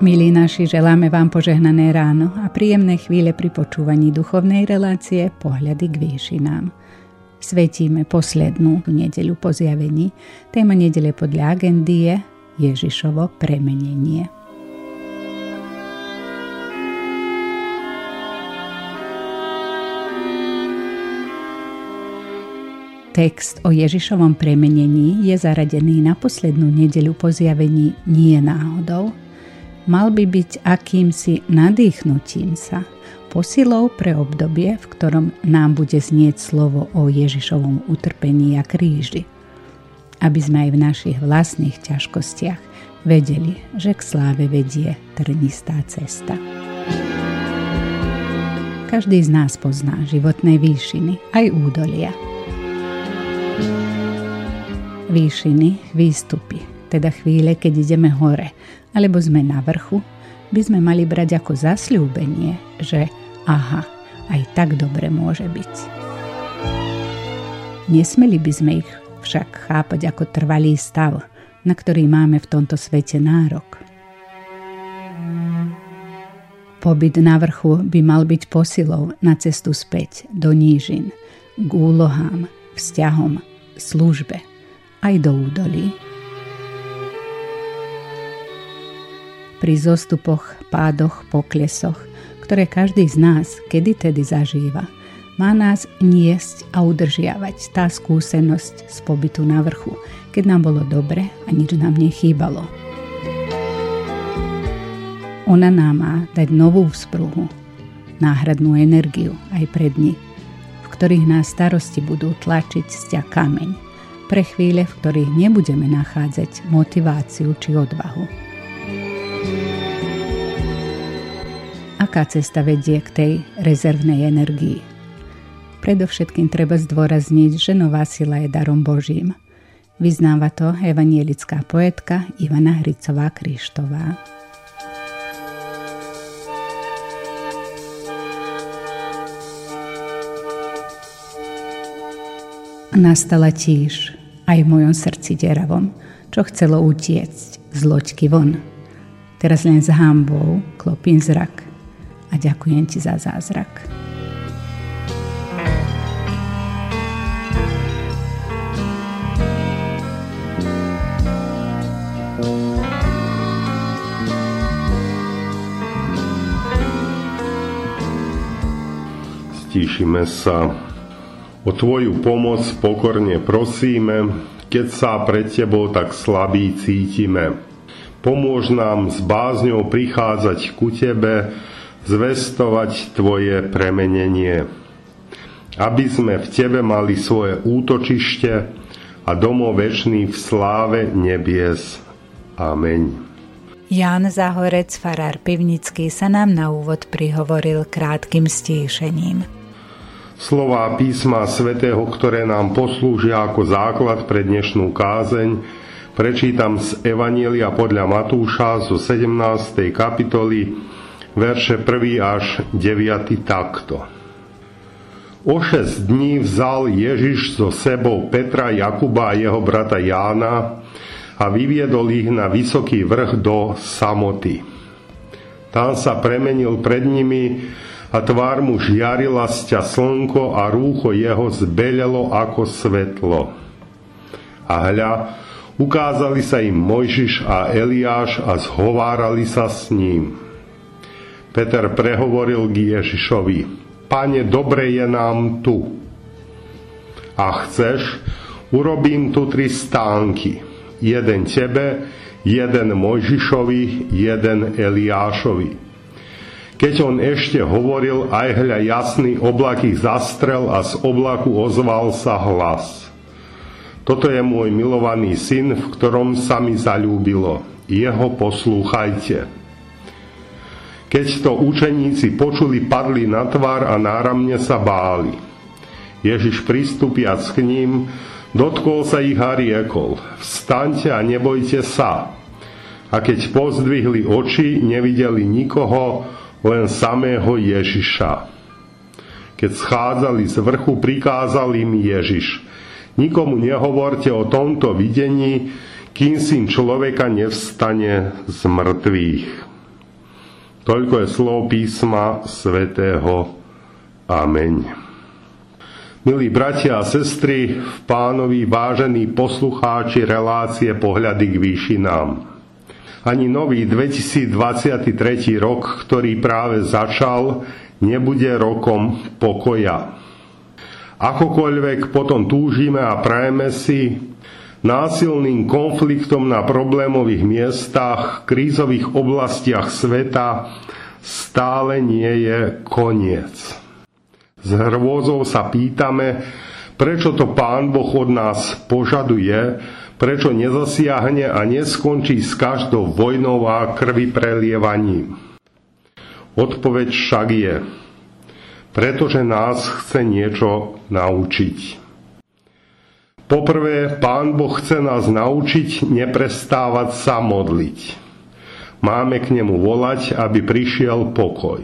Milí naši, želáme vám požehnané ráno a príjemné chvíle pri počúvaní duchovnej relácie Pohľady k výšinám. Svetíme poslednú nedeľu po zjavení. Téma nedele podľa agendy je Ježišovo premenenie. Text o Ježišovom premenení je zaradený na poslednú nedeľu po zjavení nie náhodou, mal by byť akýmsi nadýchnutím sa, posilou pre obdobie, v ktorom nám bude znieť slovo o Ježišovom utrpení a kríži. Aby sme aj v našich vlastných ťažkostiach vedeli, že k sláve vedie trnistá cesta. Každý z nás pozná životné výšiny, aj údolia. Výšiny, výstupy, teda chvíle, keď ideme hore, alebo sme na vrchu, by sme mali brať ako zasľúbenie, že aha, aj tak dobre môže byť. Nesmeli by sme ich však chápať ako trvalý stav, na ktorý máme v tomto svete nárok. Pobyt na vrchu by mal byť posilou na cestu späť do nížin, k úlohám, vzťahom, službe, aj do údolí. Pri zostupoch, pádoch, poklesoch, ktoré každý z nás kedy tedy zažíva. Má nás niesť a udržiavať tá skúsenosť z pobytu na vrchu, keď nám bolo dobre a nič nám nechýbalo. Ona nám má dať novú vzpruhu, náhradnú energiu aj pre dni, v ktorých nás starosti budú tlačiť sťa kameň, pre chvíle, v ktorých nebudeme nachádzať motiváciu či odvahu. Aká cesta vedie k tej rezervnej energii. Predovšetkým treba zdôrazniť, že nová sila je darom Božím. Vyznáva to evanielická poetka Ivana Hricová Krištová. Nastala tíž aj v mojom srdci deravom, čo chcelo utiecť z loďky von. Teraz len s hambou klopím zrak – a ďakujem ti za zázrak. Stíšime sa. O Tvoju pomoc pokorne prosíme, keď sa pred Tebou tak slabí cítime. Pomôž nám s bázňou prichádzať ku Tebe, zvestovať Tvoje premenenie. Aby sme v Tebe mali svoje útočište a domov večný v sláve nebies. Amen. Jan Zahorec, farár Pivnický, sa nám na úvod prihovoril krátkým stíšením. Slová písma svätého, ktoré nám poslúžia ako základ pre dnešnú kázeň, prečítam z Evanielia podľa Matúša zo 17. kapitoly verše 1. až 9. takto. O šest dní vzal Ježiš so sebou Petra, Jakuba a jeho brata Jána a vyviedol ich na vysoký vrch do samoty. Tam sa premenil pred nimi a tvár mu žiarila sťa slnko a rúcho jeho zbelelo ako svetlo. A hľa, ukázali sa im Mojžiš a Eliáš a zhovárali sa s ním. Peter prehovoril k Ježišovi, Pane, dobre je nám tu. A chceš, urobím tu tri stánky. Jeden tebe, jeden Mojžišovi, jeden Eliášovi. Keď on ešte hovoril, aj hľa jasný oblak ich zastrel a z oblaku ozval sa hlas. Toto je môj milovaný syn, v ktorom sa mi zalúbilo. Jeho poslúchajte. Keď to učeníci počuli, padli na tvár a náramne sa báli. Ježiš pristupiac k ním, dotkol sa ich a riekol, vstaňte a nebojte sa. A keď pozdvihli oči, nevideli nikoho, len samého Ježiša. Keď schádzali z vrchu, prikázal im Ježiš. Nikomu nehovorte o tomto videní, kým syn človeka nevstane z mŕtvych. Toľko je slov písma svätého. Amen. Milí bratia a sestry, v pánovi vážení poslucháči relácie pohľady k výšinám. Ani nový 2023 rok, ktorý práve začal, nebude rokom pokoja. Akokoľvek potom túžime a prajeme si, násilným konfliktom na problémových miestach, krízových oblastiach sveta stále nie je koniec. S hrôzou sa pýtame, prečo to Pán Boh od nás požaduje, prečo nezasiahne a neskončí s každou vojnou a krvi prelievaním. Odpoveď však je, pretože nás chce niečo naučiť. Poprvé, Pán Boh chce nás naučiť neprestávať sa modliť. Máme k nemu volať, aby prišiel pokoj.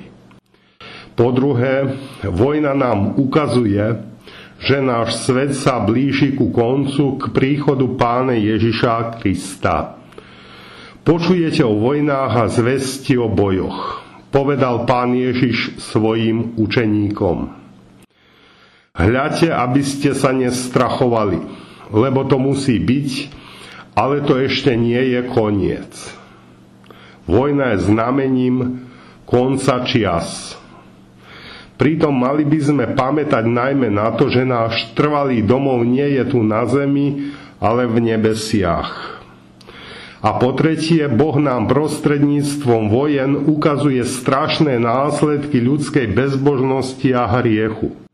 Po druhé, vojna nám ukazuje, že náš svet sa blíži ku koncu, k príchodu Pána Ježiša Krista. Počujete o vojnách a zvesti o bojoch, povedal Pán Ježiš svojim učeníkom. Hľate, aby ste sa nestrachovali, lebo to musí byť, ale to ešte nie je koniec. Vojna je znamením konca čias. Pritom mali by sme pamätať najmä na to, že náš trvalý domov nie je tu na zemi, ale v nebesiach. A po tretie, Boh nám prostredníctvom vojen ukazuje strašné následky ľudskej bezbožnosti a hriechu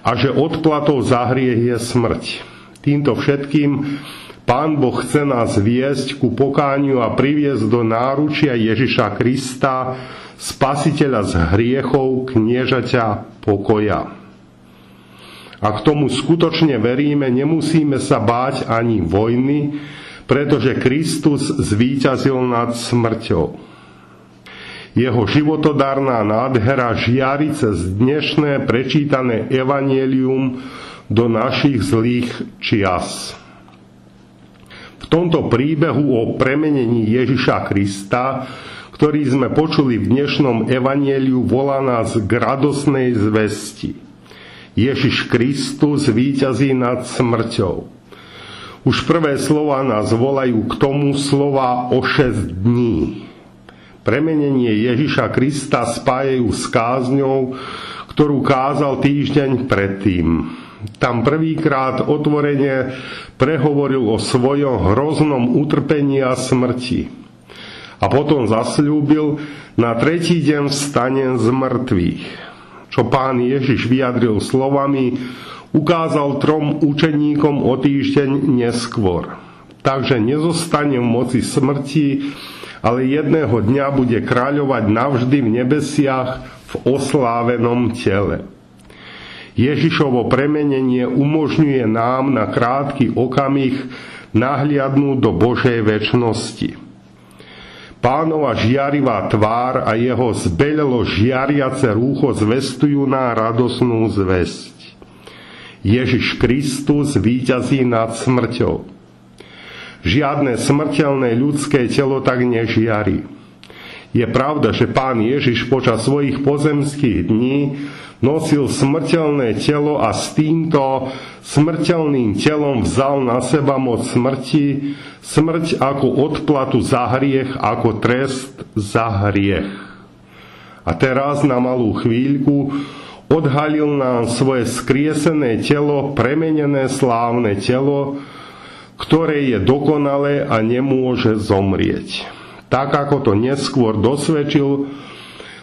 a že odplatou za hriech je smrť. Týmto všetkým Pán Boh chce nás viesť ku pokániu a priviesť do náručia Ježiša Krista, spasiteľa z hriechov, kniežaťa pokoja. A k tomu skutočne veríme, nemusíme sa báť ani vojny, pretože Kristus zvíťazil nad smrťou. Jeho životodárna nádhera žiari cez dnešné prečítané evanielium do našich zlých čias. V tomto príbehu o premenení Ježiša Krista, ktorý sme počuli v dnešnom evanieliu, volá nás k radosnej zvesti. Ježiš Kristus víťazí nad smrťou. Už prvé slova nás volajú k tomu slova o 6 dní premenenie Ježiša Krista spájajú s kázňou, ktorú kázal týždeň predtým. Tam prvýkrát otvorene prehovoril o svojom hroznom utrpení a smrti. A potom zasľúbil, na tretí deň vstane z mŕtvych. Čo pán Ježiš vyjadril slovami, ukázal trom učeníkom o týždeň neskôr. Takže nezostane v moci smrti, ale jedného dňa bude kráľovať navždy v nebesiach v oslávenom tele. Ježišovo premenenie umožňuje nám na krátky okamih nahliadnúť do Božej väčšnosti. Pánova žiarivá tvár a jeho zbelelo žiariace rúcho zvestujú na radosnú zväzť. Ježiš Kristus víťazí nad smrťou. Žiadne smrteľné ľudské telo tak nežiari. Je pravda, že pán Ježiš počas svojich pozemských dní nosil smrteľné telo a s týmto smrteľným telom vzal na seba moc smrti, smrť ako odplatu za hriech, ako trest za hriech. A teraz na malú chvíľku odhalil nám svoje skriesené telo, premenené slávne telo, ktoré je dokonalé a nemôže zomrieť. Tak ako to neskôr dosvedčil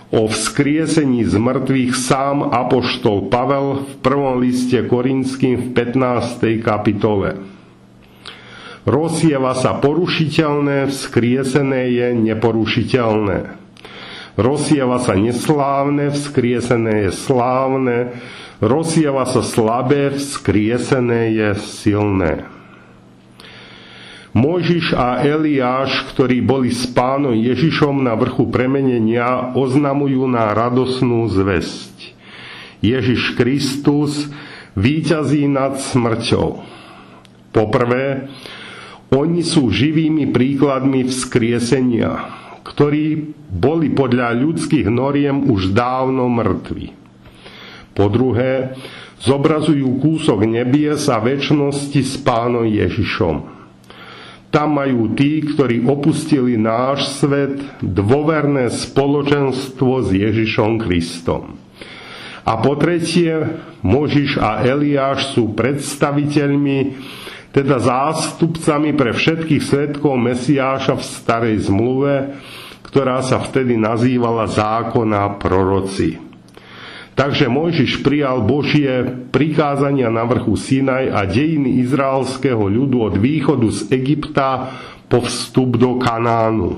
o vzkriesení z mŕtvych sám apoštol Pavel v prvom liste Korinským v 15. kapitole. Rozsieva sa porušiteľné, vzkriesené je neporušiteľné. Rozsieva sa neslávne, vzkriesené je slávne, rozsieva sa slabé, vzkriesené je silné. Mojžiš a Eliáš, ktorí boli s pánom Ježišom na vrchu premenenia, oznamujú na radosnú zväzť. Ježiš Kristus víťazí nad smrťou. Poprvé, oni sú živými príkladmi vzkriesenia, ktorí boli podľa ľudských noriem už dávno mŕtvi. Po druhé, zobrazujú kúsok nebies a väčšnosti s pánom Ježišom. Tam majú tí, ktorí opustili náš svet, dôverné spoločenstvo s Ježišom Kristom. A po tretie, Možiš a Eliáš sú predstaviteľmi, teda zástupcami pre všetkých svetkov Mesiáša v starej zmluve, ktorá sa vtedy nazývala zákona proroci. Takže Mojžiš prijal Božie prikázania na vrchu Sinaj a dejiny izraelského ľudu od východu z Egypta po vstup do Kanánu.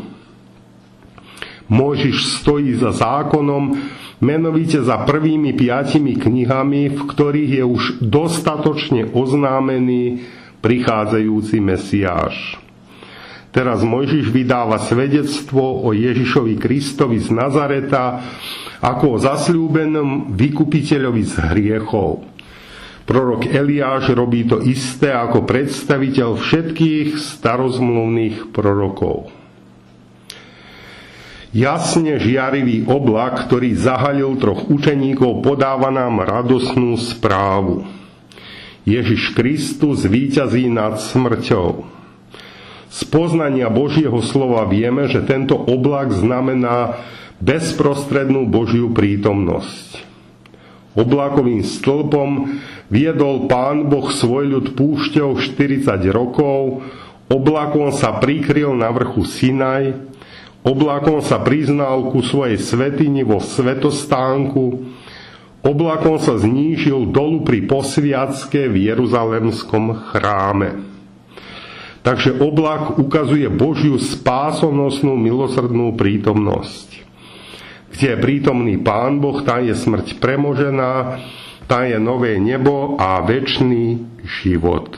Mojžiš stojí za zákonom, menovite za prvými piatimi knihami, v ktorých je už dostatočne oznámený prichádzajúci Mesiáš. Teraz Mojžiš vydáva svedectvo o Ježišovi Kristovi z Nazareta, ako o zasľúbenom vykupiteľovi z hriechov. Prorok Eliáš robí to isté ako predstaviteľ všetkých starozmluvných prorokov. Jasne žiarivý oblak, ktorý zahalil troch učeníkov, podáva nám radosnú správu. Ježiš Kristus víťazí nad smrťou. Z poznania Božieho slova vieme, že tento oblak znamená bezprostrednú Božiu prítomnosť. Oblákovým stĺpom viedol Pán Boh svoj ľud púšťou 40 rokov, oblakom sa prikryl na vrchu Sinaj, oblakom sa priznal ku svojej svetini vo svetostánku, oblakom sa znížil dolu pri posviacke v Jeruzalemskom chráme. Takže oblak ukazuje Božiu spásonosnú milosrdnú prítomnosť kde je prítomný Pán Boh, tá je smrť premožená, tá je nové nebo a väčší život.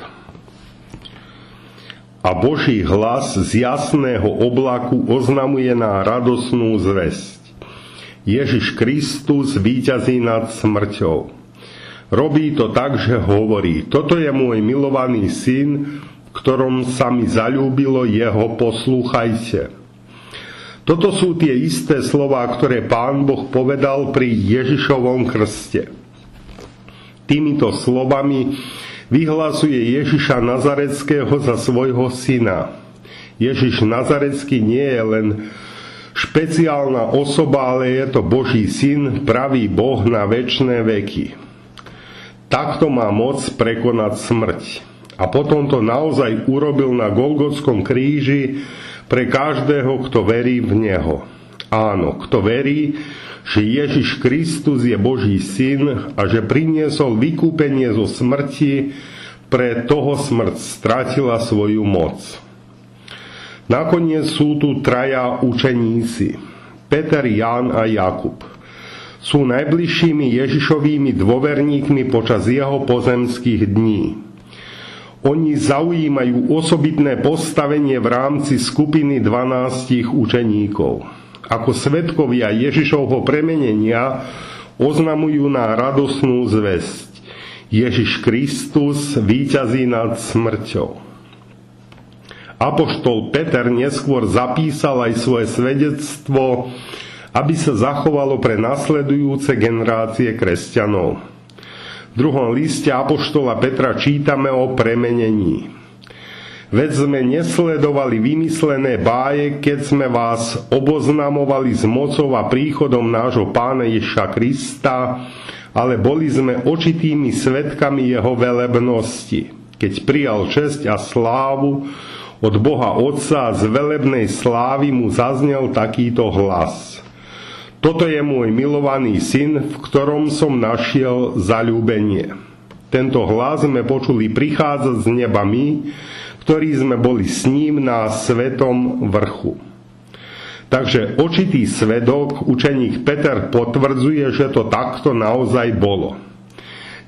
A Boží hlas z jasného oblaku oznamuje na radosnú zväzť. Ježiš Kristus víťazí nad smrťou. Robí to tak, že hovorí, toto je môj milovaný syn, v ktorom sa mi zalúbilo jeho, poslúchajte. Toto sú tie isté slová, ktoré pán Boh povedal pri Ježišovom krste. Týmito slovami vyhlasuje Ježiša Nazareckého za svojho syna. Ježiš Nazarecký nie je len špeciálna osoba, ale je to Boží syn, pravý Boh na väčšie veky. Takto má moc prekonať smrť. A potom to naozaj urobil na Golgotskom kríži, pre každého, kto verí v Neho. Áno, kto verí, že Ježiš Kristus je Boží syn a že priniesol vykúpenie zo smrti, pre toho smrť stratila svoju moc. Nakoniec sú tu traja učeníci, Peter, Ján a Jakub. Sú najbližšími Ježišovými dôverníkmi počas jeho pozemských dní. Oni zaujímajú osobitné postavenie v rámci skupiny 12 učeníkov. Ako svetkovia Ježišovho premenenia oznamujú na radosnú zväzť. Ježiš Kristus víťazí nad smrťou. Apoštol Peter neskôr zapísal aj svoje svedectvo, aby sa zachovalo pre nasledujúce generácie kresťanov. V druhom liste Apoštola Petra čítame o premenení. Veď sme nesledovali vymyslené báje, keď sme vás oboznamovali s mocou a príchodom nášho pána Ježa Krista, ale boli sme očitými svetkami jeho velebnosti, keď prijal česť a slávu od Boha Otca z velebnej slávy mu zaznel takýto hlas. Toto je môj milovaný syn, v ktorom som našiel zalúbenie. Tento hlas sme počuli prichádzať z neba my, ktorí sme boli s ním na svetom vrchu. Takže očitý svedok, učeník Peter potvrdzuje, že to takto naozaj bolo.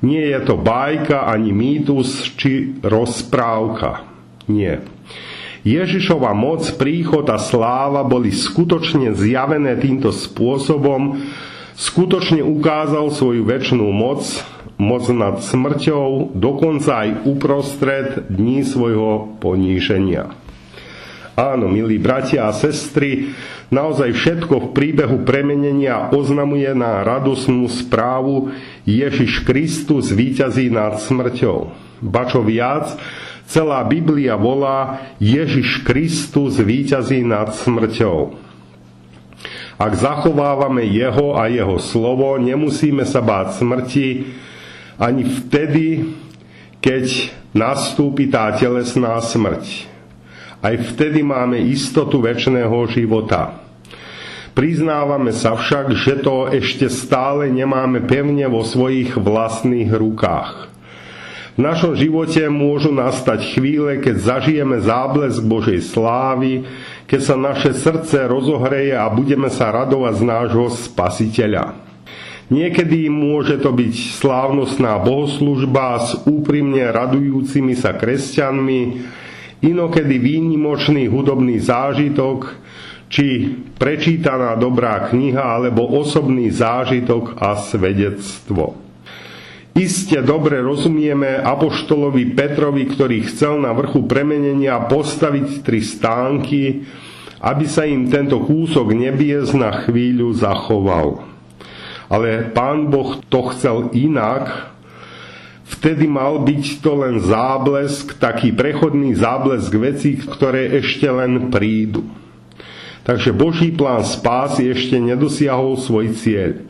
Nie je to bajka, ani mýtus, či rozprávka. Nie. Ježišova moc, príchod a sláva boli skutočne zjavené týmto spôsobom, skutočne ukázal svoju väčšnú moc, moc nad smrťou, dokonca aj uprostred dní svojho poníženia. Áno, milí bratia a sestry, naozaj všetko v príbehu premenenia oznamuje na radosnú správu Ježiš Kristus víťazí nad smrťou. Bačo viac, celá Biblia volá Ježiš Kristus víťazí nad smrťou. Ak zachovávame jeho a jeho slovo, nemusíme sa báť smrti ani vtedy, keď nastúpi tá telesná smrť. Aj vtedy máme istotu väčšného života. Priznávame sa však, že to ešte stále nemáme pevne vo svojich vlastných rukách. V našom živote môžu nastať chvíle, keď zažijeme záblesk Božej slávy, keď sa naše srdce rozohreje a budeme sa radovať z nášho spasiteľa. Niekedy môže to byť slávnostná bohoslužba s úprimne radujúcimi sa kresťanmi, inokedy výnimočný hudobný zážitok, či prečítaná dobrá kniha, alebo osobný zážitok a svedectvo. Iste dobre rozumieme apoštolovi Petrovi, ktorý chcel na vrchu premenenia postaviť tri stánky, aby sa im tento kúsok nebies na chvíľu zachoval. Ale pán Boh to chcel inak, Vtedy mal byť to len záblesk, taký prechodný záblesk vecí, ktoré ešte len prídu. Takže Boží plán spásy ešte nedosiahol svoj cieľ.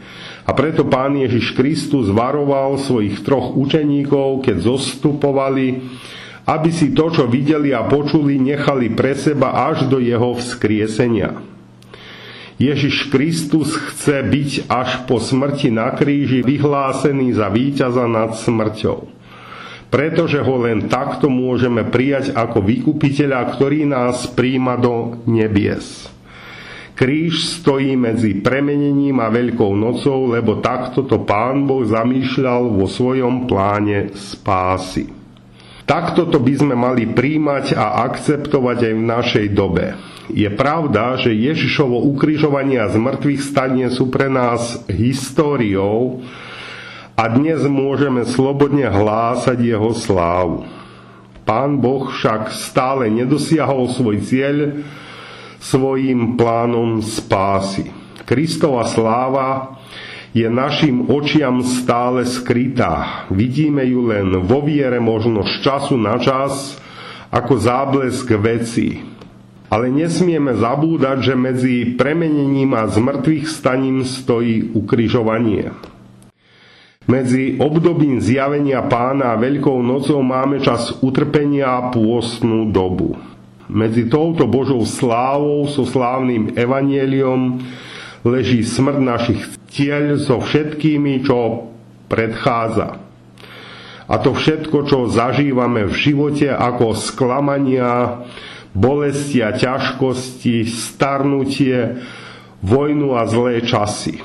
A preto Pán Ježiš Kristus varoval svojich troch učeníkov, keď zostupovali, aby si to, čo videli a počuli, nechali pre seba až do jeho vzkriesenia. Ježiš Kristus chce byť až po smrti na kríži vyhlásený za víťaza nad smrťou. Pretože ho len takto môžeme prijať ako vykupiteľa, ktorý nás príjma do nebies. Kríž stojí medzi premenením a Veľkou nocou, lebo takto to Pán Boh zamýšľal vo svojom pláne spásy. Takto to by sme mali príjmať a akceptovať aj v našej dobe. Je pravda, že Ježišovo ukrižovanie a zmrtvých stanie sú pre nás históriou a dnes môžeme slobodne hlásať jeho slávu. Pán Boh však stále nedosiahol svoj cieľ svojim plánom spásy. Kristova sláva je našim očiam stále skrytá. Vidíme ju len vo viere možno z času na čas ako záblesk veci. Ale nesmieme zabúdať, že medzi premenením a zmrtvých staním stojí ukrižovanie. Medzi obdobím zjavenia pána a Veľkou nocou máme čas utrpenia a pôstnú dobu. Medzi touto Božou slávou, so slávnym evanieliom, leží smrť našich cieľ so všetkými, čo predchádza. A to všetko, čo zažívame v živote ako sklamania, bolesti a ťažkosti, starnutie, vojnu a zlé časy.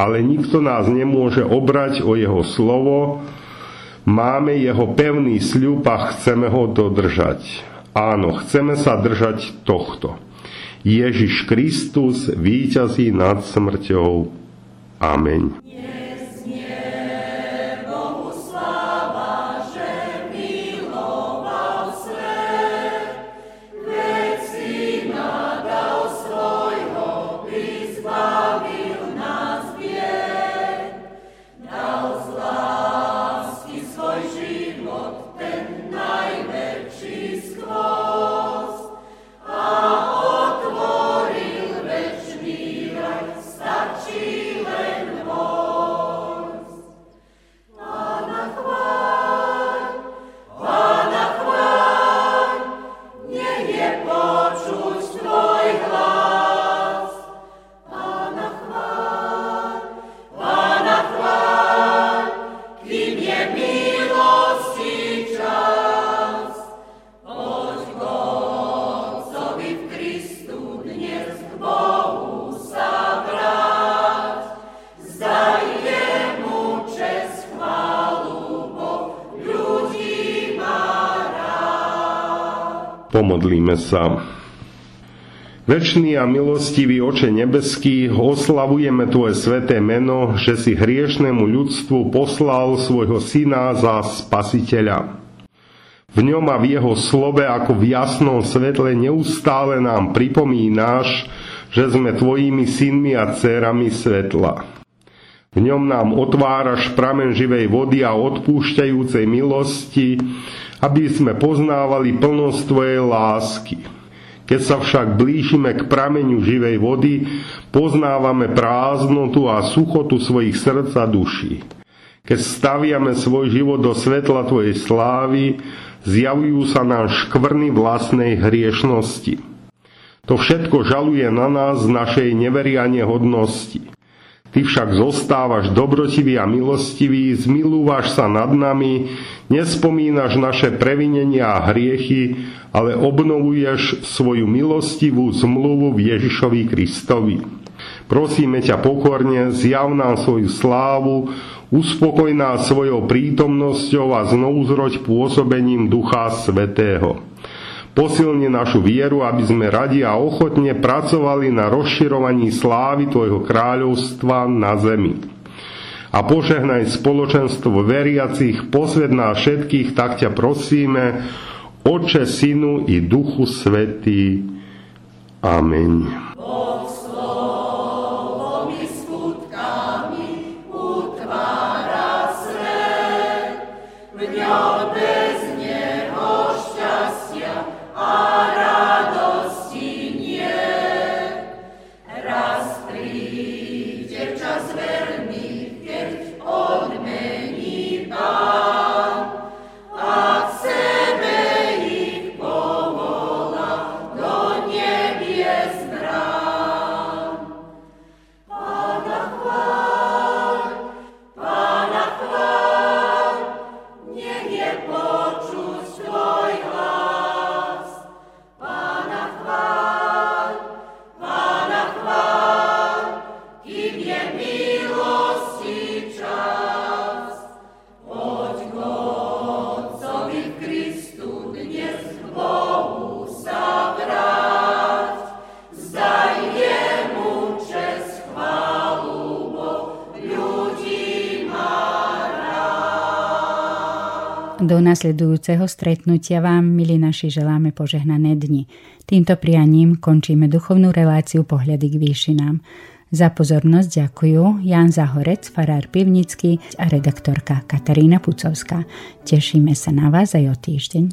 Ale nikto nás nemôže obrať o jeho slovo, máme jeho pevný sľub a chceme ho dodržať. Áno, chceme sa držať tohto. Ježiš Kristus víťazí nad smrťou. Amen. Boh. Pomodlíme sa. Večný a milostivý Oče nebeský, oslavujeme Tvoje sveté meno, že si hriešnemu ľudstvu poslal svojho syna za spasiteľa. V ňom a v jeho slove ako v jasnom svetle neustále nám pripomínáš, že sme Tvojimi synmi a dcerami svetla. V ňom nám otváraš pramen živej vody a odpúšťajúcej milosti, aby sme poznávali plnosť Tvojej lásky keď sa však blížime k prameňu živej vody, poznávame prázdnotu a suchotu svojich srdc a duší. Keď staviame svoj život do svetla Tvojej slávy, zjavujú sa nám škvrny vlastnej hriešnosti. To všetko žaluje na nás z našej neverianie hodnosti. Ty však zostávaš dobrotivý a milostivý, zmilúvaš sa nad nami, nespomínaš naše previnenia a hriechy, ale obnovuješ svoju milostivú zmluvu v Ježišovi Kristovi. Prosíme ťa pokorne, zjav nám svoju slávu, uspokoj nás svojou prítomnosťou a znovu zroď pôsobením Ducha Svetého. Posilni našu vieru, aby sme radi a ochotne pracovali na rozširovaní slávy Tvojho kráľovstva na zemi. A požehnaj spoločenstvo veriacich, posved nás všetkých, tak ťa prosíme, Oče, Synu i Duchu Svetý. Amen. Do nasledujúceho stretnutia vám, milí naši, želáme požehnané dni. Týmto prianím končíme duchovnú reláciu Pohľady k výšinám. Za pozornosť ďakujú Jan Zahorec, farár Pivnický a redaktorka Katarína Pucovská. Tešíme sa na vás aj o týždeň.